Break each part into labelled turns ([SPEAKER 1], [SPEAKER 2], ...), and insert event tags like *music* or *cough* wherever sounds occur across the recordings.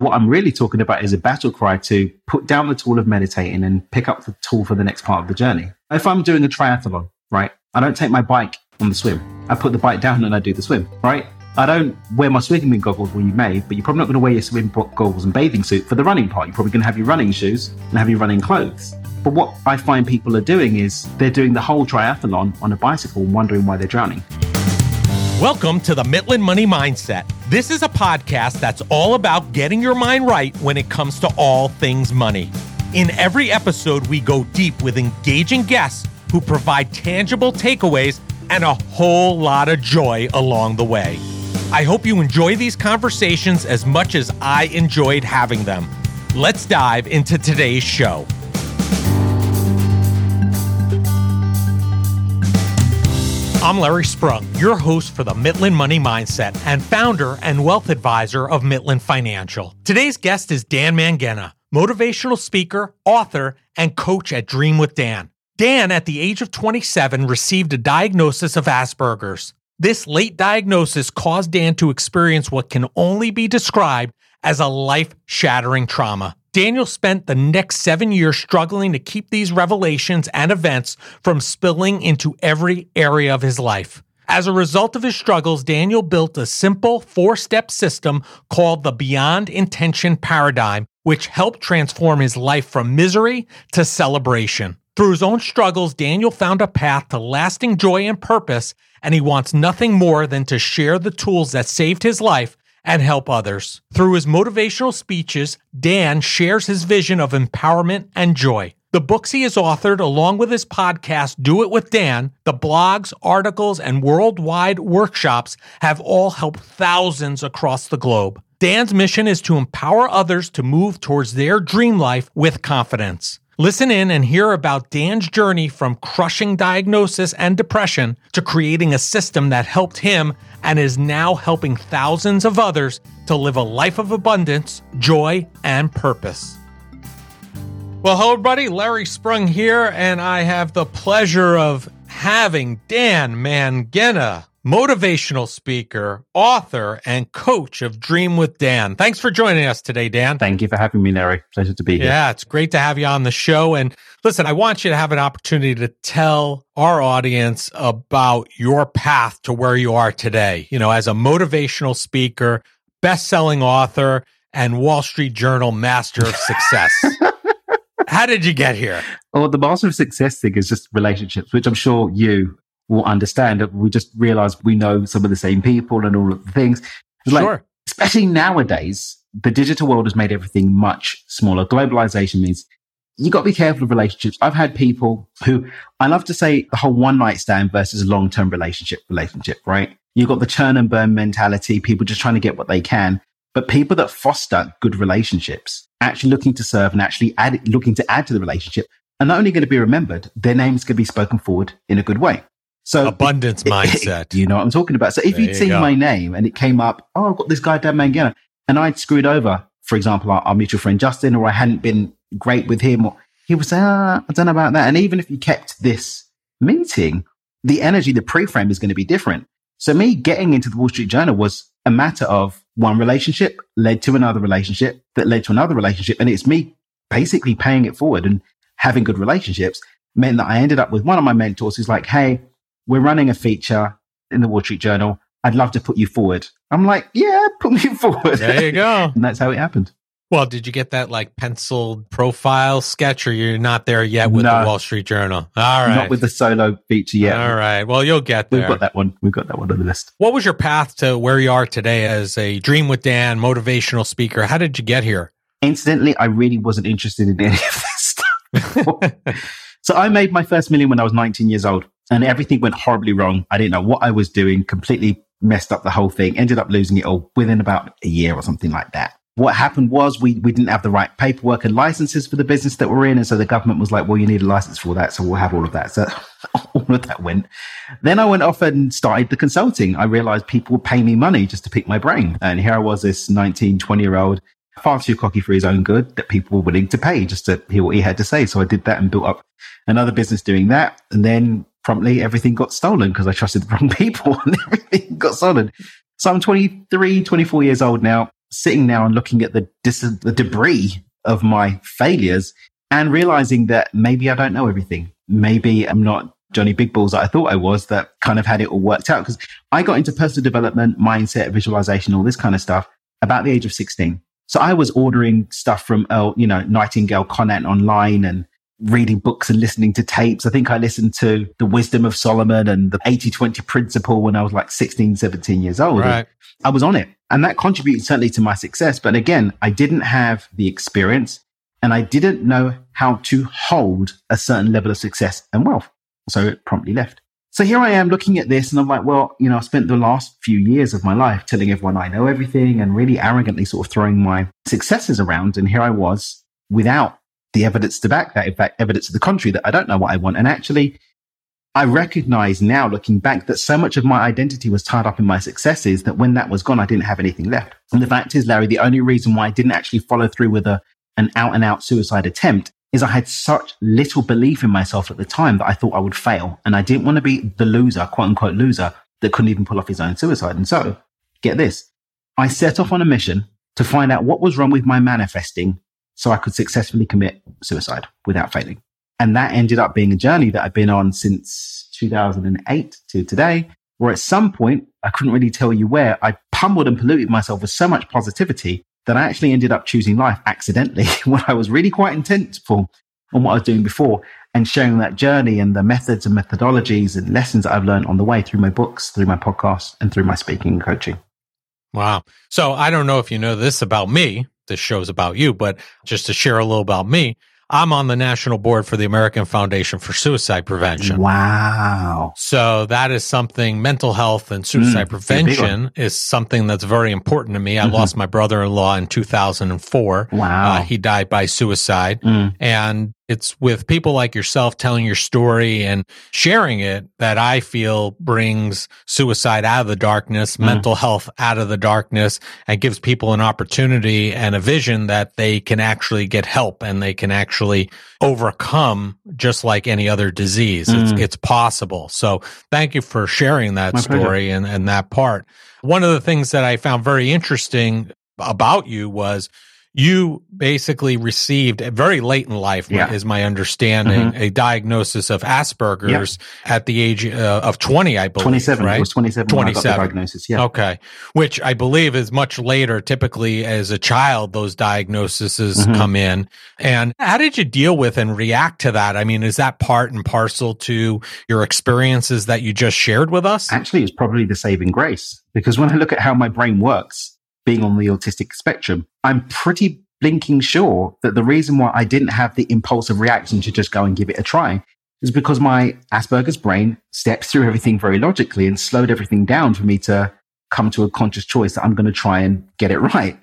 [SPEAKER 1] What I'm really talking about is a battle cry to put down the tool of meditating and pick up the tool for the next part of the journey. If I'm doing a triathlon, right, I don't take my bike on the swim. I put the bike down and I do the swim, right? I don't wear my swimming goggles. Well, you may, but you're probably not going to wear your swimming goggles and bathing suit for the running part. You're probably going to have your running shoes and have your running clothes. But what I find people are doing is they're doing the whole triathlon on a bicycle and wondering why they're drowning.
[SPEAKER 2] Welcome to the Mitlin Money Mindset. This is a podcast that's all about getting your mind right when it comes to all things money. In every episode, we go deep with engaging guests who provide tangible takeaways and a whole lot of joy along the way. I hope you enjoy these conversations as much as I enjoyed having them. Let's dive into today's show. I'm Larry Sprung, your host for the Mitlin Money Mindset and founder and wealth advisor of Mitlin Financial. Today's guest is Dan Mangena, motivational speaker, author, and coach at Dream with Dan. Dan, at the age of 27, received a diagnosis of Asperger's. This late diagnosis caused Dan to experience what can only be described as a life shattering trauma. Daniel spent the next seven years struggling to keep these revelations and events from spilling into every area of his life. As a result of his struggles, Daniel built a simple four step system called the Beyond Intention Paradigm, which helped transform his life from misery to celebration. Through his own struggles, Daniel found a path to lasting joy and purpose and he wants nothing more than to share the tools that saved his life and help others. Through his motivational speeches, Dan shares his vision of empowerment and joy. The books he has authored, along with his podcast, Do It With Dan, the blogs, articles, and worldwide workshops have all helped thousands across the globe. Dan's mission is to empower others to move towards their dream life with confidence. Listen in and hear about Dan's journey from crushing diagnosis and depression to creating a system that helped him and is now helping thousands of others to live a life of abundance, joy, and purpose. Well, hello, everybody. Larry Sprung here, and I have the pleasure of having Dan Mangena motivational speaker, author, and coach of Dream with Dan. Thanks for joining us today, Dan.
[SPEAKER 1] Thank you for having me, Larry. Pleasure to be here.
[SPEAKER 2] Yeah, it's great to have you on the show. And listen, I want you to have an opportunity to tell our audience about your path to where you are today. You know, as a motivational speaker, best selling author, and Wall Street Journal master of success. *laughs* How did you get here?
[SPEAKER 1] Well, the master of success thing is just relationships, which I'm sure you will understand that we just realize we know some of the same people and all of the things.
[SPEAKER 2] Like, sure.
[SPEAKER 1] Especially nowadays, the digital world has made everything much smaller. Globalization means you got to be careful of relationships. I've had people who I love to say the whole one night stand versus a long term relationship relationship, right? You've got the churn and burn mentality, people just trying to get what they can. But people that foster good relationships, actually looking to serve and actually add, looking to add to the relationship, are not only going to be remembered, their name's going to be spoken forward in a good way.
[SPEAKER 2] So abundance it, *laughs* mindset.
[SPEAKER 1] you know what I'm talking about. So if there you'd you seen go. my name and it came up, oh, I've got this guy Dan Mangena, and I'd screwed over, for example, our, our, mutual friend Justin, or I hadn't been great with him, or he would say, ah, I don't know about that. And even if you kept this meeting, the energy, the pre-frame is going to be different. So me getting into the Wall Street Journal was a matter of one relationship led to another relationship that led to another relationship. And it's me basically paying it forward and having good relationships meant that I ended up with one of my mentors who's like, Hey, we're running a feature in the Wall Street Journal. I'd love to put you forward. I'm like, yeah, *laughs* put me forward.
[SPEAKER 2] There you go. *laughs*
[SPEAKER 1] and that's how it happened.
[SPEAKER 2] Well, did you get that like penciled profile sketch or you're not there yet with no, the Wall Street Journal? All right.
[SPEAKER 1] Not with the solo feature yet.
[SPEAKER 2] All right. Well, you'll get there.
[SPEAKER 1] We've got that one. We've got that one on the list.
[SPEAKER 2] What was your path to where you are today as a Dream with Dan motivational speaker? How did you get here?
[SPEAKER 1] Incidentally, I really wasn't interested in any of this stuff. *laughs* so I made my first million when I was 19 years old and everything went horribly wrong. I didn't know what I was doing, completely messed up the whole thing, ended up losing it all within about a year or something like that. What happened was we, we didn't have the right paperwork and licenses for the business that we're in. And so the government was like, well, you need a license for that. So we'll have all of that. So *laughs* all of that went. Then I went off and started the consulting. I realized people would pay me money just to pick my brain. And here I was, this 19, 20 year old, far too cocky for his own good that people were willing to pay just to hear what he had to say. So I did that and built up another business doing that. And then promptly everything got stolen because I trusted the wrong *laughs* people and everything got stolen. So I'm 23, 24 years old now. sitting now and looking at the, dis- the debris of my failures and realizing that maybe I don't know everything. Maybe I'm not Johnny Big Balls that I thought I was that kind of had it all worked out. Because I got into personal development, mindset, visualization, all this kind of stuff about the age of 16. So I was ordering stuff from, uh, you know, Nightingale Conant online and reading books and listening to tapes. I think I listened to The Wisdom of Solomon and the 80 20 principle when I was like 16, 17 years old.
[SPEAKER 2] Right.
[SPEAKER 1] I was on it. And that contributed certainly to my success. But again, I didn't have the experience and I didn't know how to hold a certain level of success and wealth. So it promptly left. So here I am looking at this and I'm like, well, you know, I spent the last few years of my life telling everyone I know everything and really arrogantly sort of throwing my successes around. And here I was without the evidence to back that. In fact, evidence to the contrary that I don't know what I want. And actually, I recognize now looking back that so much of my identity was tied up in my successes that when that was gone, I didn't have anything left. And the fact is, Larry, the only reason why I didn't actually follow through with a, an out and out suicide attempt is I had such little belief in myself at the time that I thought I would fail. And I didn't want to be the loser, quote unquote loser, that couldn't even pull off his own suicide. And so, get this, I set off on a mission to find out what was wrong with my manifesting so I could successfully commit suicide without failing. And that ended up being a journey that I've been on since 2008 to today, where at some point, I couldn't really tell you where, I pummeled and polluted myself with so much positivity that I actually ended up choosing life accidentally *laughs* when I was really quite intentful on what I was doing before and sharing that journey and the methods and methodologies and lessons that I've learned on the way through my books, through my podcasts, and through my speaking and coaching.
[SPEAKER 2] Wow. So I don't know if you know this about me. This show's about you, but just to share a little about me, I'm on the national board for the American Foundation for Suicide Prevention.
[SPEAKER 1] Wow.
[SPEAKER 2] So that is something mental health and suicide mm, prevention is something that's very important to me. I mm-hmm. lost my brother-in-law in 2004.
[SPEAKER 1] Wow.
[SPEAKER 2] Uh, he died by suicide mm. and it's with people like yourself telling your story and sharing it that I feel brings suicide out of the darkness, mm. mental health out of the darkness and gives people an opportunity and a vision that they can actually get help and they can actually overcome just like any other disease. Mm. It's, it's possible. So thank you for sharing that My story and, and that part. One of the things that I found very interesting about you was you basically received very late in life, yeah. is my understanding, mm-hmm. a diagnosis of Asperger's yeah. at the age uh, of 20, I believe.
[SPEAKER 1] 27,
[SPEAKER 2] right? It
[SPEAKER 1] was 27. 27. diagnosis, yeah.
[SPEAKER 2] Okay. Which I believe is much later. Typically, as a child, those diagnoses mm-hmm. come in. And how did you deal with and react to that? I mean, is that part and parcel to your experiences that you just shared with us?
[SPEAKER 1] Actually, it's probably the saving grace because when I look at how my brain works, being on the autistic spectrum, I'm pretty blinking sure that the reason why I didn't have the impulsive reaction to just go and give it a try is because my Asperger's brain stepped through everything very logically and slowed everything down for me to come to a conscious choice that I'm going to try and get it right.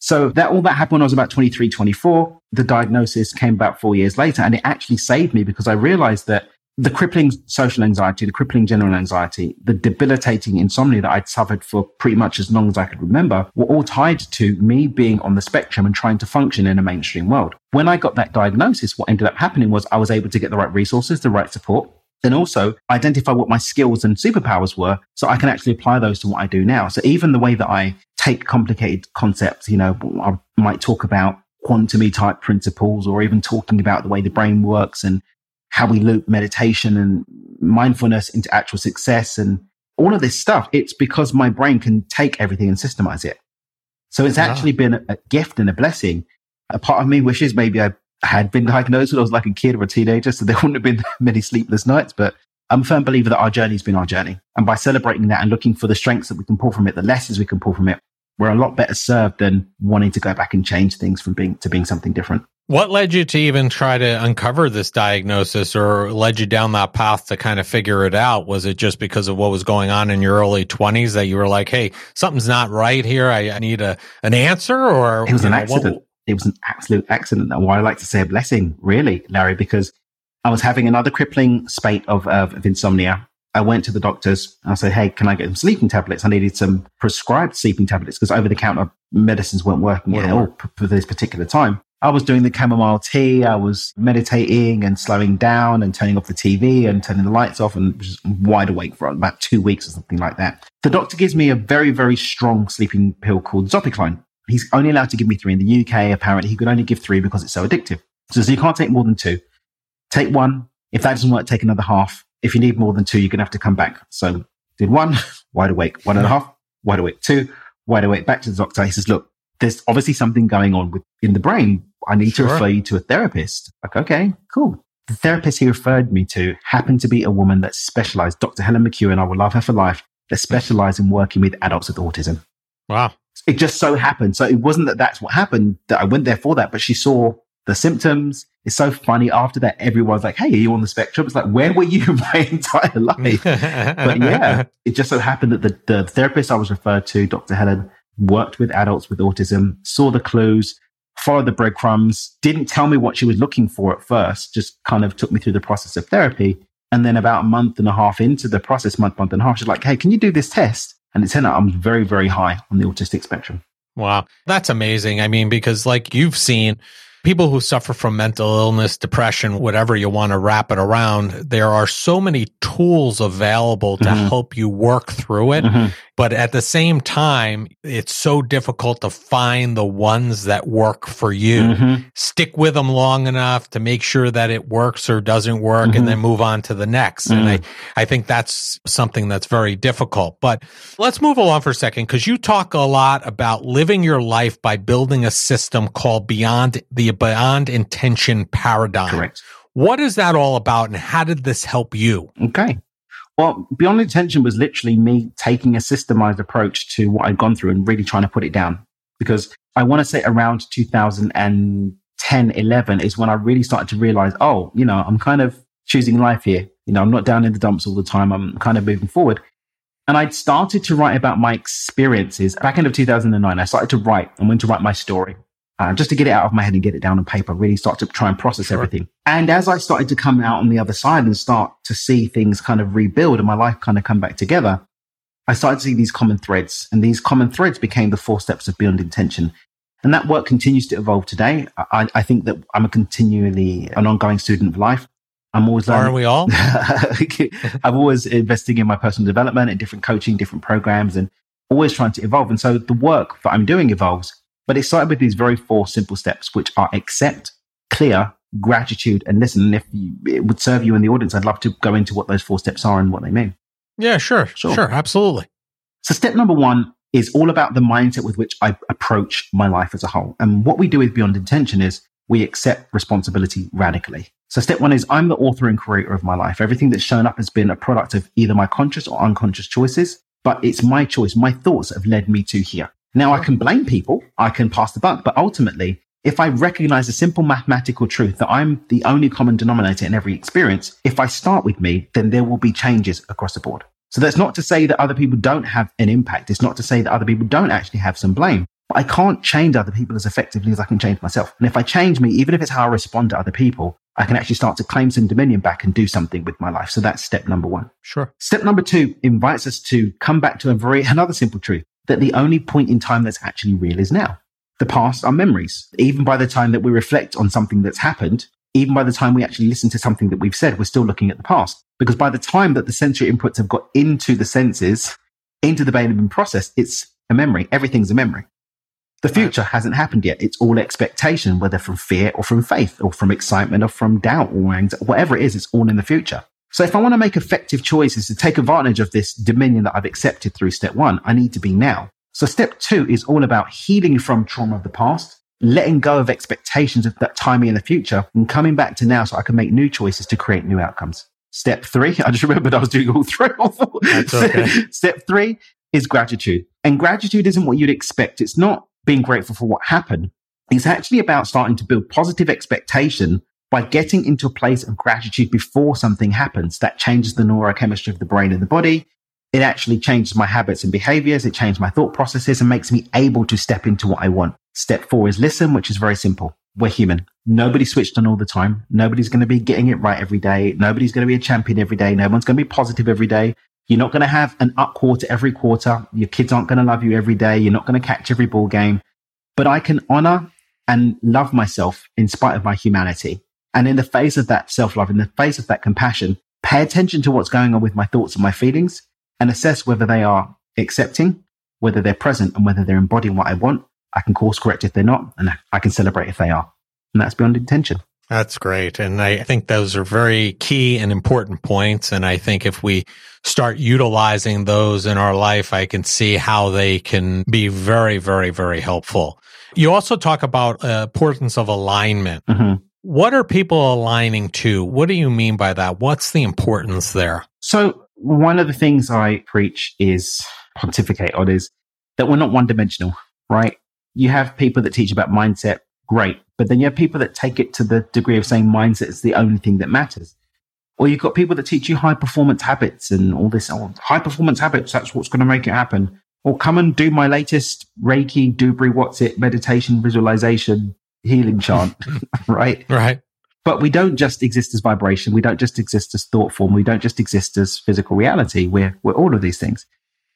[SPEAKER 1] So that all that happened when I was about 23, 24. The diagnosis came about four years later and it actually saved me because I realized that the crippling social anxiety, the crippling general anxiety, the debilitating insomnia that I'd suffered for pretty much as long as I could remember were all tied to me being on the spectrum and trying to function in a mainstream world. When I got that diagnosis, what ended up happening was I was able to get the right resources, the right support, and also identify what my skills and superpowers were so I can actually apply those to what I do now. So even the way that I take complicated concepts, you know, I might talk about quantum type principles or even talking about the way the brain works and how we loop meditation and mindfulness into actual success and all of this stuff. It's because my brain can take everything and systemize it. So it's ah. actually been a, a gift and a blessing. A part of me wishes maybe I had been diagnosed when I was like a kid or a teenager, so there wouldn't have been *laughs* many sleepless nights. But I'm a firm believer that our journey's been our journey. And by celebrating that and looking for the strengths that we can pull from it, the lessons we can pull from it, we're a lot better served than wanting to go back and change things from being to being something different.
[SPEAKER 2] What led you to even try to uncover this diagnosis or led you down that path to kind of figure it out? Was it just because of what was going on in your early 20s that you were like, hey, something's not right here. I, I need a, an answer or
[SPEAKER 1] it was an know, accident. What? It was an absolute accident. And why I like to say a blessing, really, Larry, because I was having another crippling spate of, of, of insomnia. I went to the doctors. I said, Hey, can I get some sleeping tablets? I needed some prescribed sleeping tablets because over the counter medicines weren't working at all for this particular time. I was doing the chamomile tea. I was meditating and slowing down and turning off the TV and turning the lights off and just wide awake for about two weeks or something like that. The doctor gives me a very, very strong sleeping pill called Zopiclone. he's only allowed to give me three. In the UK, apparently, he could only give three because it's so addictive. So, so you can't take more than two. Take one. If that doesn't work, take another half. If you need more than two, you're going to have to come back. So did one, *laughs* wide awake, one and a half, wide awake, two, wide awake, back to the doctor. He says, look, there's obviously something going on with in the brain. I need sure. to refer you to a therapist. Like, okay, cool. The therapist he referred me to happened to be a woman that specialized, Dr. Helen McEwen, I will love her for life, that specialized in working with adults with autism.
[SPEAKER 2] Wow.
[SPEAKER 1] It just so happened. So it wasn't that that's what happened that I went there for that, but she saw the symptoms. It's so funny. After that, everyone's like, Hey, are you on the spectrum? It's like, where were you *laughs* my entire life? but *laughs* yeah, it just so happened that the, the therapist I was referred to, Dr. Helen, worked with adults with autism, saw the clues, followed the breadcrumbs, didn't tell me what she was looking for at first, just kind of took me through the process of therapy. And then about a month and a half into the process, month, month and a half, she's like, Hey, can you do this test? And it turned out I'm very, very high on the autistic spectrum.
[SPEAKER 2] Wow. That's amazing. I mean, because like you've seen people who suffer from mental illness, depression, whatever you want to wrap it around, there are so many tools available to mm-hmm. help you work through it. Mm-hmm. But at the same time, it's so difficult to find the ones that work for you. Mm-hmm. Stick with them long enough to make sure that it works or doesn't work and mm-hmm. then move on to the next. And I, mm-hmm. I think that's something that's very difficult. But let's move along for a second because you talk a lot about living your life by building a system called beyond the beyond intention paradigm.
[SPEAKER 1] Correct.
[SPEAKER 2] What is that all about and how did this help you?
[SPEAKER 1] Okay. Well, Beyond Intention was literally me taking a systemized approach to what I'd gone through and really trying to put it down. Because I want to say around 2010, 11 is when I really started to realize, oh, you know, I'm kind of choosing life here. You know, I'm not down in the dumps all the time. I'm kind of moving forward. And I'd started to write about my experiences back end of 2009. I started to write and went to write my story uh, just to get it out of my head and get it down on paper, really start to try and process sure. everything. And as I started to come out on the other side and start to see things kind of rebuild and my life kind of come back together, I started to see these common threads. And these common threads became the four steps of Beyond Intention. And that work continues to evolve today. I, I think that I'm a continually an ongoing student of life. I'm always learning.
[SPEAKER 2] Aren't we all? *laughs*
[SPEAKER 1] I'm always investing in my personal development and different coaching, different programs, and always trying to evolve. And so the work that I'm doing evolves. But it started with these very four simple steps, which are accept, clear, gratitude, and listen. And if you, it would serve you in the audience, I'd love to go into what those four steps are and what they mean.
[SPEAKER 2] Yeah, sure. Sure, sure absolutely.
[SPEAKER 1] So step number one is all about the mindset with which I approach my life as a whole. And what we do with Beyond Intention is we accept responsibility radically. So step one is I'm the author and creator of my life. Everything that's shown up has been a product of either my conscious or unconscious choices, but it's my choice. My thoughts have led me to here. Now I can blame people, I can pass the buck, but ultimately, if I recognize a simple mathematical truth that I'm the only common denominator in every experience, if I start with me, then there will be changes across the board. So that's not to say that other people don't have an impact. It's not to say that other people don't actually have some blame. But I can't change other people as effectively as I can change myself. And if I change me, even if it's how I respond to other people, I can actually start to claim some dominion back and do something with my life. So that's step number one.
[SPEAKER 2] Sure.
[SPEAKER 1] Step number two invites us to come back to a very, *laughs* another simple truth that the only point in time that's actually real is now. The past are memories. Even by the time that we reflect on something that's happened, even by the time we actually listen to something that we've said, we're still looking at the past. Because by the time that the sensory inputs have got into the senses, into the brain and been processed, it's a memory. Everything's a memory. The future hasn't happened yet. It's all expectation, whether from fear or from faith or from excitement or from doubt or anxiety, whatever it is, it's all in the future. So if I want to make effective choices to take advantage of this dominion that I've accepted through step one, I need to be now. So step two is all about healing from trauma of the past, letting go of expectations of that timing in the future and coming back to now so I can make new choices to create new outcomes. Step three, *laughs* I just remembered I was doing all three.
[SPEAKER 2] That's *laughs* okay.
[SPEAKER 1] Step three is gratitude. And gratitude isn't what you'd expect. It's not being grateful for what happened. It's actually about starting to build positive expectation by getting into a place of gratitude before something happens that changes the neurochemistry of the brain and the body. It actually changes my habits and behaviors. It changes my thought processes and makes me able to step into what I want. Step four is listen, which is very simple. We're human. Nobody's switched on all the time. Nobody's going to be getting it right every day. Nobody's going to be a champion every day. No one's going to be positive every day. You're not going to have an up quarter every quarter. Your kids aren't going to love you every day. You're not going to catch every ball game. But I can honor and love myself in spite of my humanity. And in the face of that self love, in the face of that compassion, pay attention to what's going on with my thoughts and my feelings and assess whether they are accepting, whether they're present and whether they're embodying what I want I can course correct if they're not, and I can celebrate if they are. And that's beyond intention.
[SPEAKER 2] That's great. And I think those are very key and important points. And I think if we start utilizing those in our life, I can see how they can be very, very, very helpful. You also talk about uh, importance of alignment. Mm-hmm. What are people aligning to? What do you mean by that? What's the importance there?
[SPEAKER 1] So one of the things I preach is pontificate on is that we're not one dimensional, right? You have people that teach about mindset, great. But then you have people that take it to the degree of saying mindset is the only thing that matters. Or you've got people that teach you high performance habits and all this, oh, high performance habits, that's what's going to make it happen. Or come and do my latest Reiki, Dubry, what's it, meditation, visualization, healing chant, *laughs* right?
[SPEAKER 2] Right.
[SPEAKER 1] But we don't just exist as vibration. We don't just exist as thought form. We don't just exist as physical reality. We're, we're all of these things.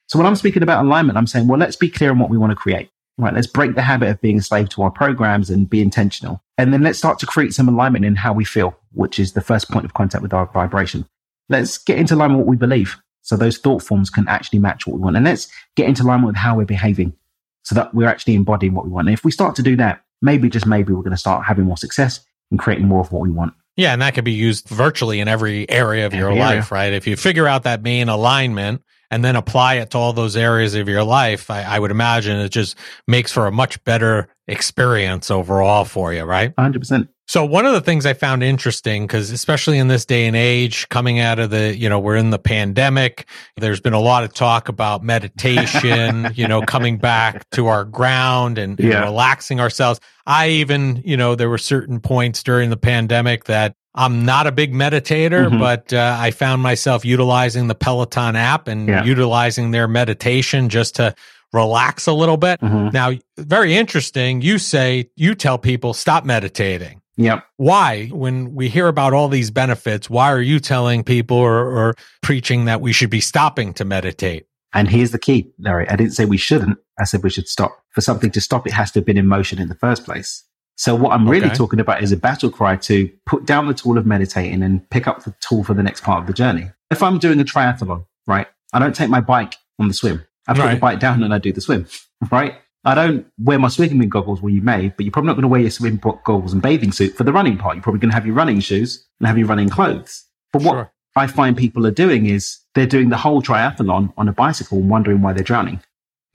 [SPEAKER 1] So when I'm speaking about alignment, I'm saying, well, let's be clear on what we want to create. Right, let's break the habit of being a slave to our programs and be intentional. And then let's start to create some alignment in how we feel, which is the first point of contact with our vibration. Let's get into alignment with what we believe. So those thought forms can actually match what we want. And let's get into alignment with how we're behaving so that we're actually embodying what we want. And if we start to do that, maybe just maybe we're going to start having more success and creating more of what we want.
[SPEAKER 2] Yeah, and that could be used virtually in every area of every your area. life, right? If you figure out that main alignment and then apply it to all those areas of your life, I, I, would imagine it just makes for a much better experience overall for you, right?
[SPEAKER 1] 100%.
[SPEAKER 2] So one of the things I found interesting, because especially in this day and age, coming out of the, you know, we're in the pandemic, there's been a lot of talk about meditation, *laughs* you know, coming back to our ground and, yeah. and relaxing ourselves. I even, you know, there were certain points during the pandemic that I'm not a big meditator, mm-hmm. but uh, I found myself utilizing the Peloton app and yeah. utilizing their meditation just to relax a little bit. Mm-hmm. Now, very interesting. You say you tell people stop meditating.
[SPEAKER 1] Yep.
[SPEAKER 2] Why, when we hear about all these benefits, why are you telling people or, or preaching that we should be stopping to meditate?
[SPEAKER 1] And here's the key, Larry. I didn't say we shouldn't. I said we should stop. For something to stop, it has to have been in motion in the first place. So what I'm really okay. talking about is a battle cry to put down the tool of meditating and pick up the tool for the next part of the journey. If I'm doing a triathlon, right, I don't take my bike on the swim. I put right. the bike down and I do the swim, *laughs* right? I don't wear my swimming goggles. Well, you may, but you're probably not going to wear your swimming goggles and bathing suit for the running part. You're probably going to have your running shoes and have your running clothes. But what sure. I find people are doing is they're doing the whole triathlon on a bicycle and wondering why they're drowning. *laughs*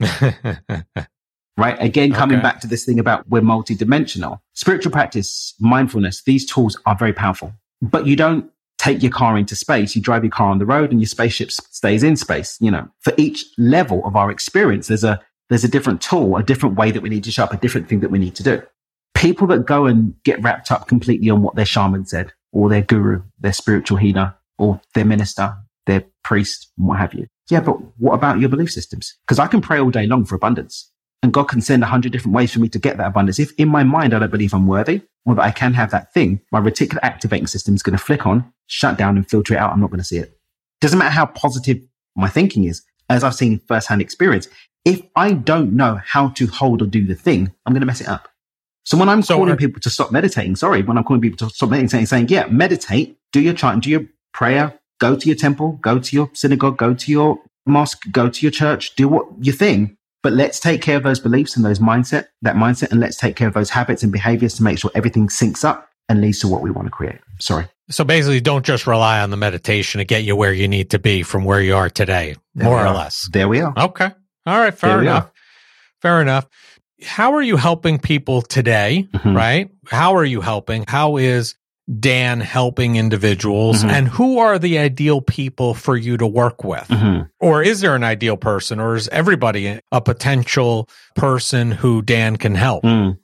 [SPEAKER 1] right? Again, coming okay. back to this thing about we're multidimensional. Spiritual practice, mindfulness, these tools are very powerful, but you don't take your car into space. You drive your car on the road and your spaceship stays in space. You know, for each level of our experience, there's a, there's a different tool, a different way that we need to show up, a different thing that we need to do. People that go and get wrapped up completely on what their shaman said or their guru, their spiritual healer or their minister, their priest, what have you. Yeah, but what about your belief systems? Because I can pray all day long for abundance and God can send a hundred different ways for me to get that abundance. If in my mind I don't believe I'm worthy or that I can have that thing, my reticular activating system is going to flick on, shut down and filter it out. I'm not going to see it. Doesn't matter how positive my thinking is, as I've seen firsthand experience. If I don't know how to hold or do the thing, I'm going to mess it up. So when I'm so calling uh, people to stop meditating, sorry, when I'm calling people to stop meditating, saying, yeah, meditate, do your chant, do your prayer, go to your temple, go to your synagogue, go to your mosque, go to your church, do what your thing but let's take care of those beliefs and those mindset, that mindset, and let's take care of those habits and behaviors to make sure everything syncs up and leads to what we want to create. Sorry.
[SPEAKER 2] So basically, don't just rely on the meditation to get you where you need to be from where you are today, there more or less.
[SPEAKER 1] There we are.
[SPEAKER 2] Okay. All right. Fair there enough. Fair enough. How are you helping people today? Mm-hmm. Right? How are you helping? How is Dan helping individuals mm-hmm. and who are the ideal people for you to work with? Mm-hmm. Or is there an ideal person or is everybody a potential person who Dan can help? Mm.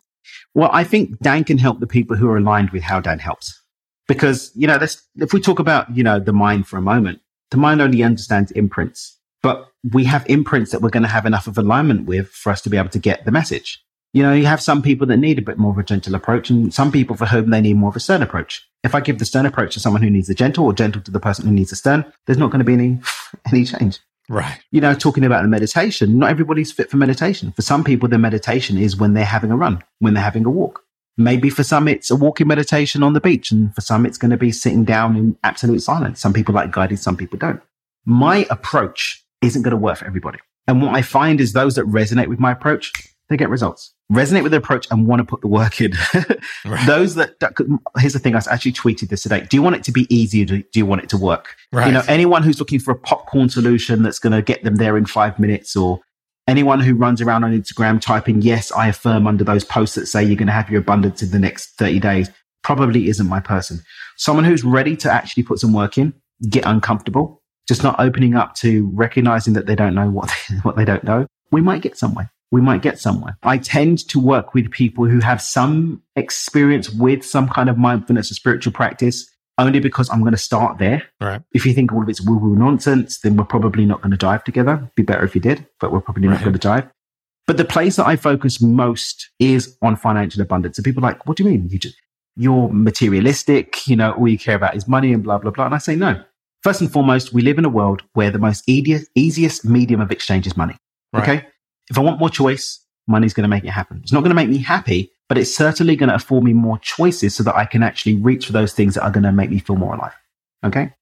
[SPEAKER 1] Well, I think Dan can help the people who are aligned with how Dan helps. Because, you know, if we talk about, you know, the mind for a moment, the mind only understands imprints, but we have imprints that we're going to have enough of alignment with for us to be able to get the message. You know, you have some people that need a bit more of a gentle approach and some people for whom they need more of a stern approach. If I give the stern approach to someone who needs a gentle or gentle to the person who needs a stern, there's not going to be any, *laughs* any change.
[SPEAKER 2] Right.
[SPEAKER 1] You know, talking about the meditation, not everybody's fit for meditation. For some people, the meditation is when they're having a run, when they're having a walk. Maybe for some, it's a walking meditation on the beach. And for some, it's going to be sitting down in absolute silence. Some people like guided, some people don't. My approach isn't going to work for everybody. And what I find is those that resonate with my approach, they get results. Resonate with the approach and want to put the work in. *laughs* right. Those that, that could, here's the thing. I actually tweeted this today. Do you want it to be easy or do, do you want it to work? Right. You know, anyone who's looking for a popcorn solution that's going to get them there in five minutes or anyone who runs around on Instagram typing, yes, I affirm under those posts that say you're going to have your abundance in the next 30 days probably isn't my person. Someone who's ready to actually put some work in, get uncomfortable, just not opening up to recognizing that they don't know what they, *laughs* what they don't know. We might get somewhere. We might get somewhere. I tend to work with people who have some experience with some kind of mindfulness or spiritual practice only because I'm going to start there.
[SPEAKER 2] Right.
[SPEAKER 1] If you think all of it's woo woo nonsense, then we're probably not going to dive together. Be better if you did, but we're probably not right. going to dive. But the place that I focus most is on financial abundance. And people are like, what do you mean? You just, you're materialistic, you know, all you care about is money and blah, blah, blah. And I say, no. First and foremost, we live in a world where the most easiest, easiest medium of exchange is money. Right. Okay. If I want more choice, money's going to make it happen. It's not going to make me happy, but it's certainly going to afford me more choices so that I can actually reach for those things that are going to make me feel more alive. Okay.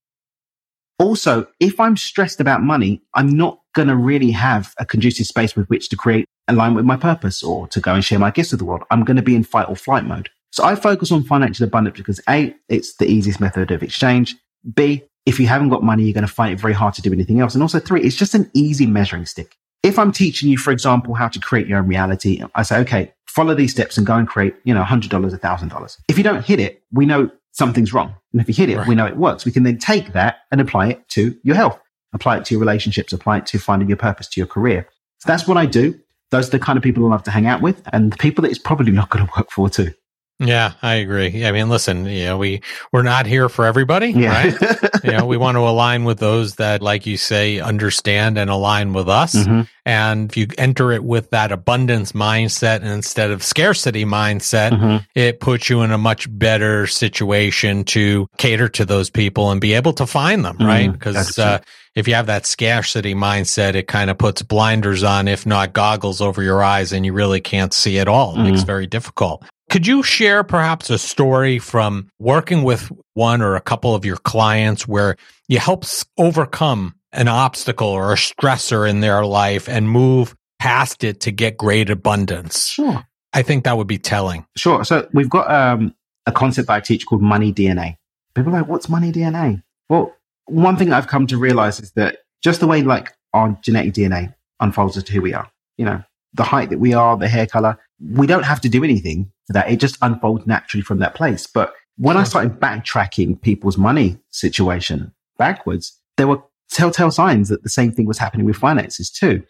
[SPEAKER 1] Also, if I'm stressed about money, I'm not going to really have a conducive space with which to create alignment with my purpose or to go and share my gifts with the world. I'm going to be in fight or flight mode. So I focus on financial abundance because A, it's the easiest method of exchange. B, if you haven't got money, you're going to find it very hard to do anything else. And also three, it's just an easy measuring stick. If I'm teaching you, for example, how to create your own reality, I say, okay, follow these steps and go and create, you know, $100, $1,000. If you don't hit it, we know something's wrong. And if you hit it, right. we know it works. We can then take that and apply it to your health, apply it to your relationships, apply it to finding your purpose, to your career. So that's what I do. Those are the kind of people I love to hang out with and the people that it's probably not going to work for too.
[SPEAKER 2] Yeah, I agree. I mean, listen, you know, we we're not here for everybody, yeah. right? *laughs* you know, we want to align with those that, like you say, understand and align with us. Mm-hmm. And if you enter it with that abundance mindset instead of scarcity mindset, mm-hmm. it puts you in a much better situation to cater to those people and be able to find them, right? Because mm-hmm. uh, if you have that scarcity mindset, it kind of puts blinders on, if not goggles over your eyes, and you really can't see at all. It makes mm-hmm. very difficult. Could you share perhaps a story from working with one or a couple of your clients where you help overcome an obstacle or a stressor in their life and move past it to get great abundance?
[SPEAKER 1] Sure.
[SPEAKER 2] I think that would be telling.
[SPEAKER 1] Sure. So we've got um, a concept that I teach called money DNA. People are like, what's money DNA? Well, one thing I've come to realize is that just the way like our genetic DNA unfolds as to who we are, you know, the height that we are, the hair color, we don't have to do anything for that. It just unfolds naturally from that place. But when I started backtracking people's money situation backwards, there were telltale signs that the same thing was happening with finances too.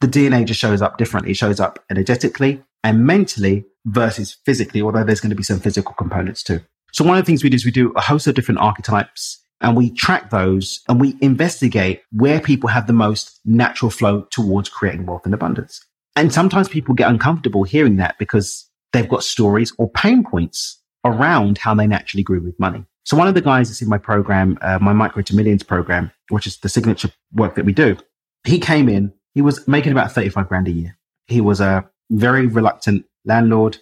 [SPEAKER 1] The DNA just shows up differently. It shows up energetically and mentally versus physically, although there's going to be some physical components too. So one of the things we do is we do a host of different archetypes and we track those and we investigate where people have the most natural flow towards creating wealth and abundance. And sometimes people get uncomfortable hearing that because they've got stories or pain points around how they naturally grew with money. So one of the guys that's in my program, uh, my micro to millions program, which is the signature work that we do, he came in, he was making about 35 grand a year. He was a very reluctant landlord.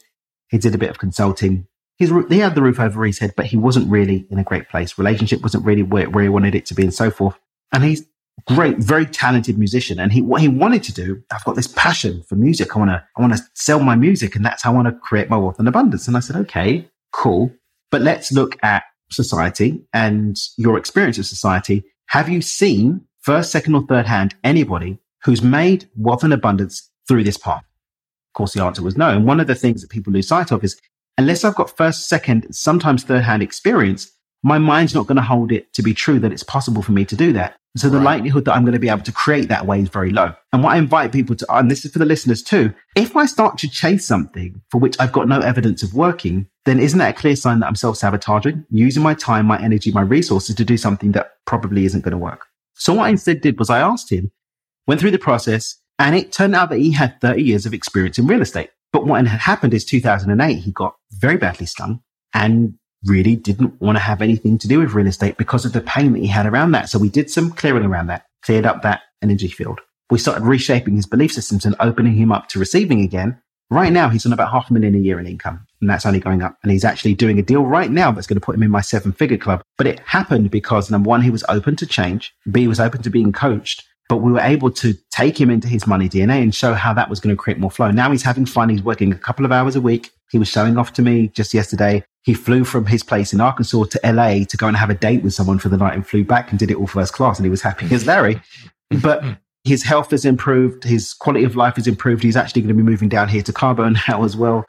[SPEAKER 1] He did a bit of consulting. He had the roof over his head, but he wasn't really in a great place. Relationship wasn't really where, where he wanted it to be and so forth. And he's great, very talented musician. And he, what he wanted to do, I've got this passion for music. I want to, I want to sell my music and that's how I want to create my wealth and abundance. And I said, okay, cool. But let's look at society and your experience of society. Have you seen first, second or third hand anybody who's made wealth and abundance through this path? Of course, the answer was no. And one of the things that people lose sight of is unless I've got first, second, sometimes third hand experience, my mind's not going to hold it to be true that it's possible for me to do that. So the right. likelihood that I'm going to be able to create that way is very low. And what I invite people to, and this is for the listeners too, if I start to chase something for which I've got no evidence of working, then isn't that a clear sign that I'm self sabotaging, using my time, my energy, my resources to do something that probably isn't going to work? So what I instead did was I asked him, went through the process, and it turned out that he had 30 years of experience in real estate. But what had happened is 2008, he got very badly stung and really didn't want to have anything to do with real estate because of the pain that he had around that. So we did some clearing around that, cleared up that energy field. We started reshaping his belief systems and opening him up to receiving again. Right now, he's on about half a million a year in income, and that's only going up. And he's actually doing a deal right now that's going to put him in my seven figure club. But it happened because number one, he was open to change. B was open to being coached. but we were able to take him into his money DNA and show how that was going to create more flow. Now he's having fun. He's working a couple of hours a week. He was showing off to me just yesterday. He flew from his place in Arkansas to LA to go and have a date with someone for the night and flew back and did it all first class. And he was happy as Larry. But his health has improved. His quality of life has improved. He's actually going to be moving down here to Cabo *laughs* now as well.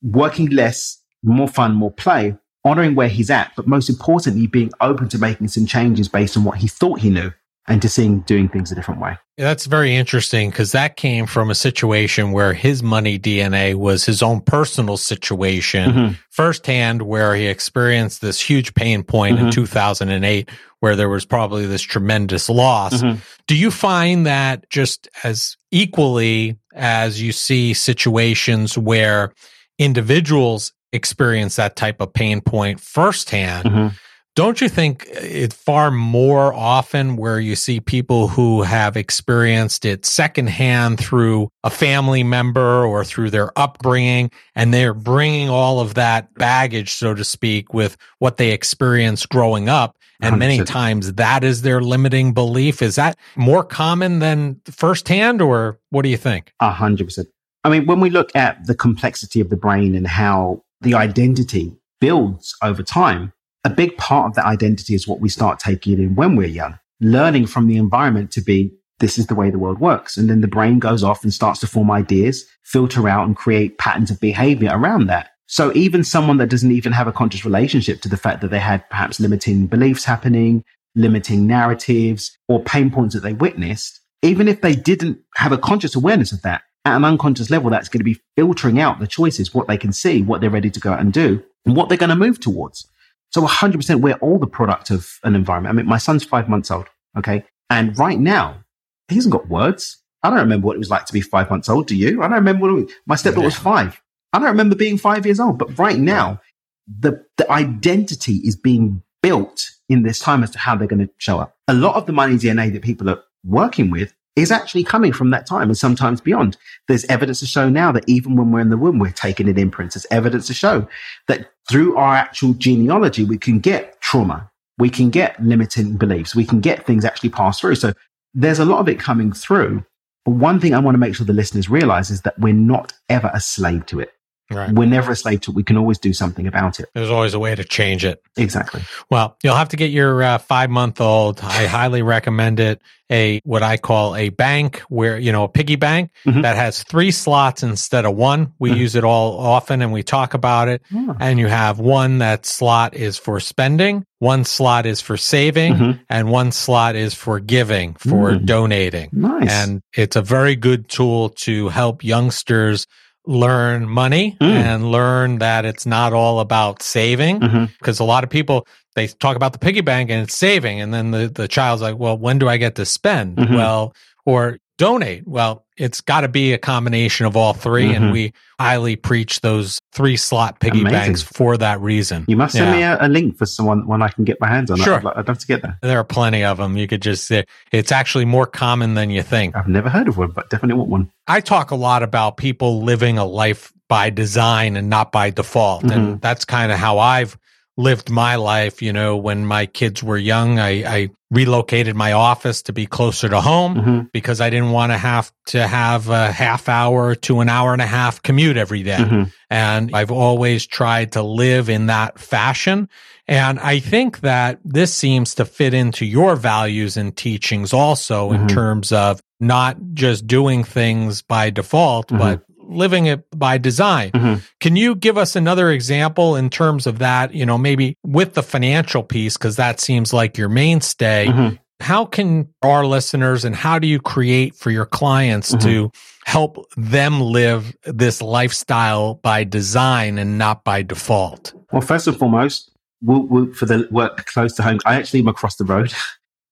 [SPEAKER 1] Working less, more fun, more play, honoring where he's at, but most importantly, being open to making some changes based on what he thought he knew and to seeing doing things a different way.
[SPEAKER 2] That's very interesting because that came from a situation where his money DNA was his own personal situation mm-hmm. firsthand, where he experienced this huge pain point mm-hmm. in 2008, where there was probably this tremendous loss. Mm-hmm. Do you find that just as equally as you see situations where individuals experience that type of pain point firsthand? Don't you think it's far more often where you see people who have experienced it secondhand through a family member or through their upbringing, and they're bringing all of that baggage, so to speak, with what they experienced growing up? And 100%. many times that is their limiting belief. Is that more common than firsthand, or what do you think?
[SPEAKER 1] A hundred percent. I mean, when we look at the complexity of the brain and how the identity builds over time, a big part of that identity is what we start taking in when we're young, learning from the environment to be, this is the way the world works. And then the brain goes off and starts to form ideas, filter out and create patterns of behavior around that. So even someone that doesn't even have a conscious relationship to the fact that they had perhaps limiting beliefs happening, limiting narratives or pain points that they witnessed, even if they didn't have a conscious awareness of that, at an unconscious level, that's going to be filtering out the choices, what they can see, what they're ready to go out and do, and what they're going to move towards. So 100% we're all the product of an environment. I mean, my son's five months old. Okay. And right now, he hasn't got words. I don't remember what it was like to be five months old. Do you? I don't remember what was, my stepdaughter was five. I don't remember being five years old. But right now, the, the identity is being built in this time as to how they're going to show up. A lot of the money DNA that people are working with is actually coming from that time and sometimes beyond. There's evidence to show now that even when we're in the womb, we're taking in imprints. There's evidence to show that through our actual genealogy, we can get trauma. We can get limiting beliefs. We can get things actually passed through. So there's a lot of it coming through. But one thing I want to make sure the listeners realize is that we're not ever a slave to it. Right. We're never a slave to it. We can always do something about it.
[SPEAKER 2] There's always a way to change it.
[SPEAKER 1] Exactly.
[SPEAKER 2] Well, you'll have to get your uh, five month old. I highly recommend it. A what I call a bank where you know a piggy bank mm-hmm. that has three slots instead of one. We mm-hmm. use it all often and we talk about it. Oh. And you have one that slot is for spending, one slot is for saving, mm-hmm. and one slot is for giving, for mm. donating.
[SPEAKER 1] Nice.
[SPEAKER 2] And it's a very good tool to help youngsters learn money mm. and learn that it's not all about saving because mm-hmm. a lot of people they talk about the piggy bank and it's saving and then the, the child's like well when do i get to spend mm-hmm. well or donate well it's got to be a combination of all 3 mm-hmm. and we highly preach those three slot piggy Amazing. banks for that reason
[SPEAKER 1] you must send yeah. me a, a, link for someone when i can get my hands on
[SPEAKER 2] sure.
[SPEAKER 1] I'd, I'd love to get there
[SPEAKER 2] there are plenty of them you could just say it's actually more common than you think
[SPEAKER 1] i've never heard of one but definitely want one
[SPEAKER 2] i talk a lot about people living a life by design and not by default mm-hmm. and that's kind of how i've lived my life. You know, when my kids were young, I, I relocated my office to be closer to home mm-hmm. because I didn't want to have to have a half hour to an hour and a half commute every day. Mm-hmm. And I've always tried to live in that fashion. And I think that this seems to fit into your values and teachings also mm-hmm. in terms of not just doing things by default, mm-hmm. but living it by design. Mm-hmm. Can you give us another example in terms of that, you know, maybe with the financial piece, because that seems like your mainstay. Mm-hmm. How can our listeners and how do you create for your clients mm-hmm. to help them live this lifestyle by design and not by default?
[SPEAKER 1] Well, first and foremost, we'll, we'll, for the work close to home, I actually am across the road. *laughs*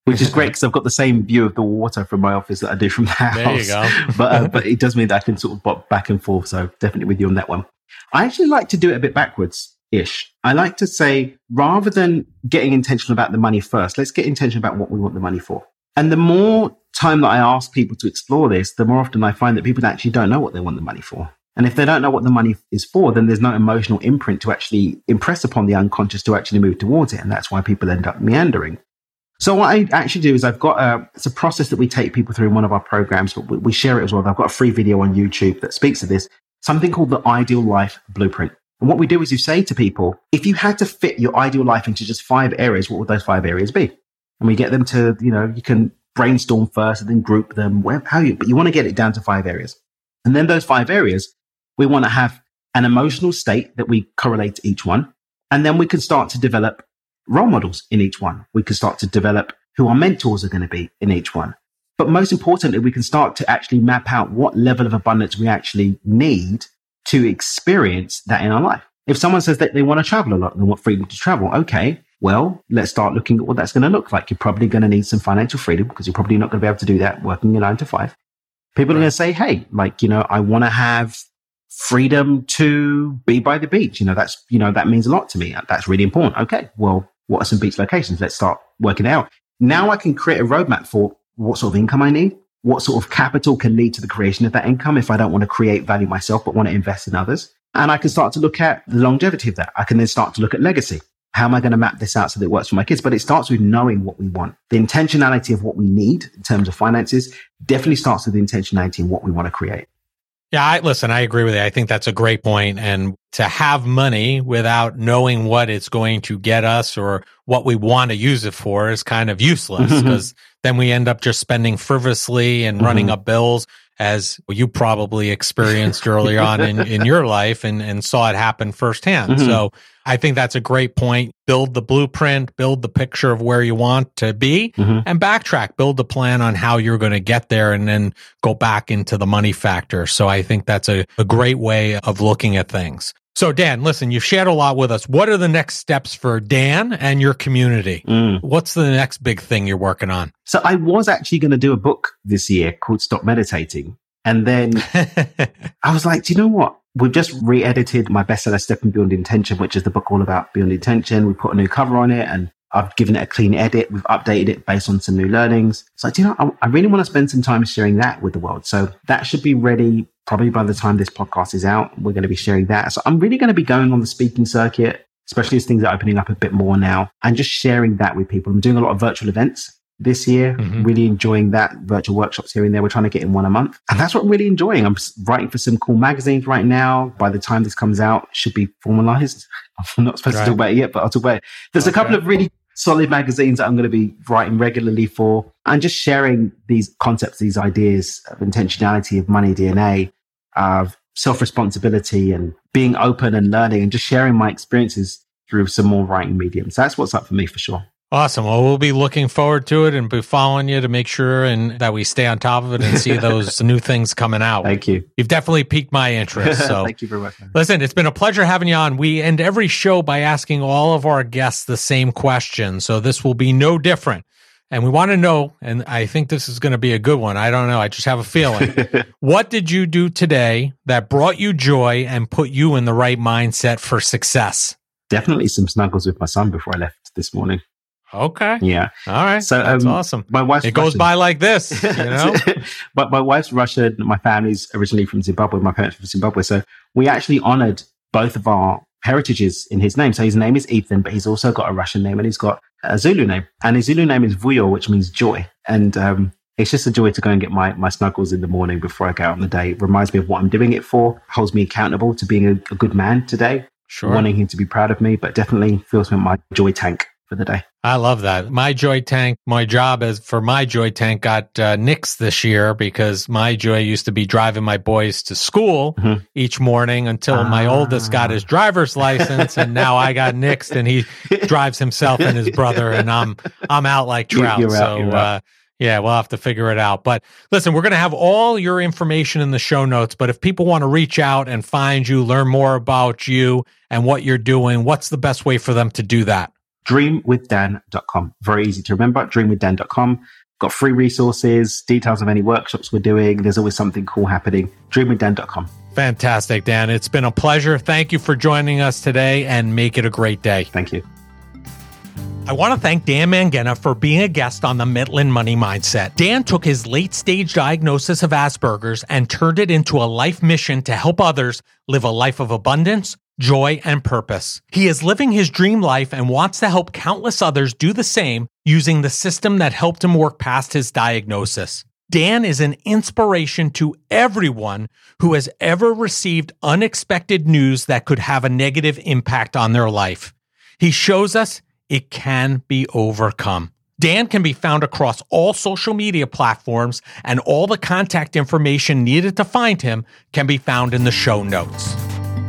[SPEAKER 1] which is great because I've got the same view of the water from my office that I do from the house.
[SPEAKER 2] There you go. *laughs*
[SPEAKER 1] but uh, but it does mean that I can sort of bop back and forth. So definitely with you on that one. I actually like to do it a bit backwards ish. I like to say rather than getting intentional about the money first, let's get intentional about what we want the money for. And the more time that I ask people to explore this, the more often I find that people actually don't know what they want the money for. And if they don't know what the money is for, then there's no emotional imprint to actually impress upon the unconscious to actually move towards it. And that's why people end up meandering. So what I actually do is I've got a, it's a process that we take people through in one of our programs, but we, share it as well. I've got a free video on YouTube that speaks to this, something called the ideal life blueprint. And what we do is you say to people, if you had to fit your ideal life into just five areas, what would those five areas be? And we get them to, you know, you can brainstorm first and then group them, how you, but you want to get it down to five areas. And then those five areas, we want to have an emotional state that we correlate to each one. And then we can start to develop role models in each one. We can start to develop who our mentors are going to be in each one. But most importantly, we can start to actually map out what level of abundance we actually need to experience that in our life. If someone says that they want to travel a lot and they want freedom to travel, okay, well, let's start looking at what that's going to look like. You're probably going to need some financial freedom because you're probably not going to be able to do that working your nine to five. People right. are going to say, Hey, like, you know, I want to have freedom to be by the beach. You know, that's, you know, that means a lot to me. That's really important. Okay. Well, what are some beach locations? Let's start working out. Now I can create a roadmap for what sort of income I need, what sort of capital can lead to the creation of that income if I don't want to create value myself, but want to invest in others. And I can start to look at the longevity of that. I can then start to look at legacy. How am I going to map this out so that it works for my kids? But it starts with knowing what we want. The intentionality of what we need in terms of finances definitely starts with the intentionality in what we want to create.
[SPEAKER 2] Yeah, I, listen, I agree with you. I think that's a great point. And to have money without knowing what it's going to get us or what we want to use it for is kind of useless because then we end up just spending frivolously and mm-hmm. running up bills as you probably experienced early on in, in your life and, and saw it happen firsthand. Mm-hmm. So I think that's a great point. Build the blueprint, build the picture of where you want to be mm-hmm. and backtrack, build the plan on how you're going to get there and then go back into the money factor. So I think that's a, a great way of looking at things. So, Dan, listen, you've shared a lot with us. What are the next steps for Dan and your community? Mm. What's the next big thing you're working on?
[SPEAKER 1] So, I was actually going to do a book this year called Stop Meditating. And then *laughs* I was like, do you know what? We've just re edited my bestseller, Stepping Beyond Intention, which is the book all about beyond intention. We put a new cover on it and I've given it a clean edit. We've updated it based on some new learnings. So, you know, I, I really want to spend some time sharing that with the world. So, that should be ready probably by the time this podcast is out, we're going to be sharing that. So I'm really going to be going on the speaking circuit, especially as things are opening up a bit more now and just sharing that with people. I'm doing a lot of virtual events this year, mm-hmm. really enjoying that virtual workshops here and there. We're trying to get in one a month. And that's what I'm really enjoying. I'm writing for some cool magazines right now. By the time this comes out, should be formalized. *laughs* I'm not supposed right. to talk about it yet, but I'll talk about it. There's okay. a couple of really solid magazines that I'm going to be writing regularly for and just sharing these concepts, these ideas of intentionality of money DNA of self responsibility and being open and learning and just sharing my experiences through some more writing mediums. That's what's up for me for sure.
[SPEAKER 2] Awesome. Well, we'll be looking forward to it and be following you to make sure and that we stay on top of it and see *laughs* those new things coming out.
[SPEAKER 1] Thank you.
[SPEAKER 2] You've definitely piqued my interest. So *laughs*
[SPEAKER 1] thank you very much.
[SPEAKER 2] Listen, it's been a pleasure having you on. We end every show by asking all of our guests the same question. So this will be no different. And we want to know, and I think this is going to be a good one. I don't know. I just have a feeling. *laughs* what did you do today that brought you joy and put you in the right mindset for success?
[SPEAKER 1] Definitely some snuggles with my son before I left this morning.
[SPEAKER 2] Okay.
[SPEAKER 1] Yeah.
[SPEAKER 2] All right. So that's um, awesome. My wife's it goes Russian. by like this, *laughs* you know.
[SPEAKER 1] but my wife's Russian. My family's originally from Zimbabwe. My parents from Zimbabwe. So we actually honored both of our heritages in his name. So his name is Ethan, but he's also got a Russian name and he's got a Zulu name, and his Zulu name is Vuyo, which means joy. And um, it's just a joy to go and get my, my snuggles in the morning before I go out on the day. It reminds me of what I'm doing it for, holds me accountable to being a, a good man today, sure. wanting him to be proud of me, but definitely fills me my joy tank for the day.
[SPEAKER 2] I love that. My joy tank, my job as for my joy tank got uh, nixed this year because my joy used to be driving my boys to school mm-hmm. each morning until my oldest got his driver's license, and now I got nixed, and he *laughs* drives himself and his brother, and I'm I'm out like trout. You're so. Out, uh, yeah, we'll have to figure it out. But listen, we're going to have all your information in the show notes. But if people want to reach out and find you, learn more about you and what you're doing, what's the best way for them to do that?
[SPEAKER 1] dreamwithdan.com. Very easy to remember, dreamwithdan.com. Got free resources, details of any workshops we're doing. There's always something cool happening. Dreamwithdan.com.
[SPEAKER 2] Fantastic, Dan. It's been a pleasure. Thank you for joining us today and make it a great day.
[SPEAKER 1] Thank you.
[SPEAKER 2] I want to thank Dan Mangena for being a guest on the Mitlin Money Mindset. Dan took his late stage diagnosis of Asperger's and turned it into a life mission to help others live a life of abundance joy, and purpose. He is living his dream life and wants to help countless others do the same using the system that helped him work past his diagnosis. Dan is an inspiration to everyone who has ever received unexpected news that could have a negative impact on their life. He shows us it can be overcome. Dan can be found across all social media platforms, and all the contact information needed to find him can be found in the show notes.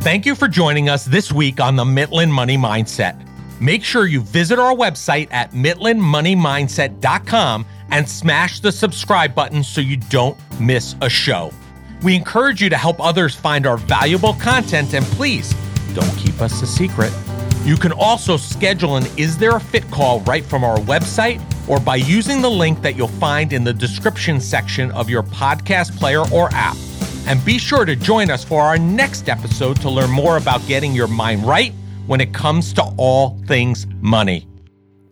[SPEAKER 2] Thank you for joining us this week on the Mitlin Money Mindset. Make sure you visit our website at mitlinmoneymindset.com and smash the subscribe button so you don't miss a show. We encourage you to help others find our valuable content, and please don't keep us a secret. You can also schedule an Is There a Fit call right from our website or by using the link that you'll find in the description section of your podcast player or app. And be sure to join us for our next episode to learn more about getting your mind right when it comes to all things money.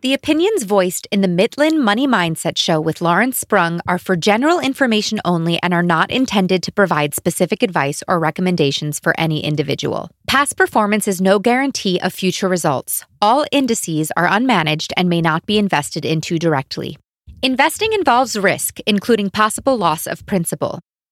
[SPEAKER 3] The opinions voiced in the Mitlin Money Mindset Show with Lawrence Sprung are for general information only and are not intended to provide specific advice or recommendations for any individual. Past performance is no guarantee of future results. All indices are unmanaged and may not be invested into directly. Investing involves risk, including possible loss of principal.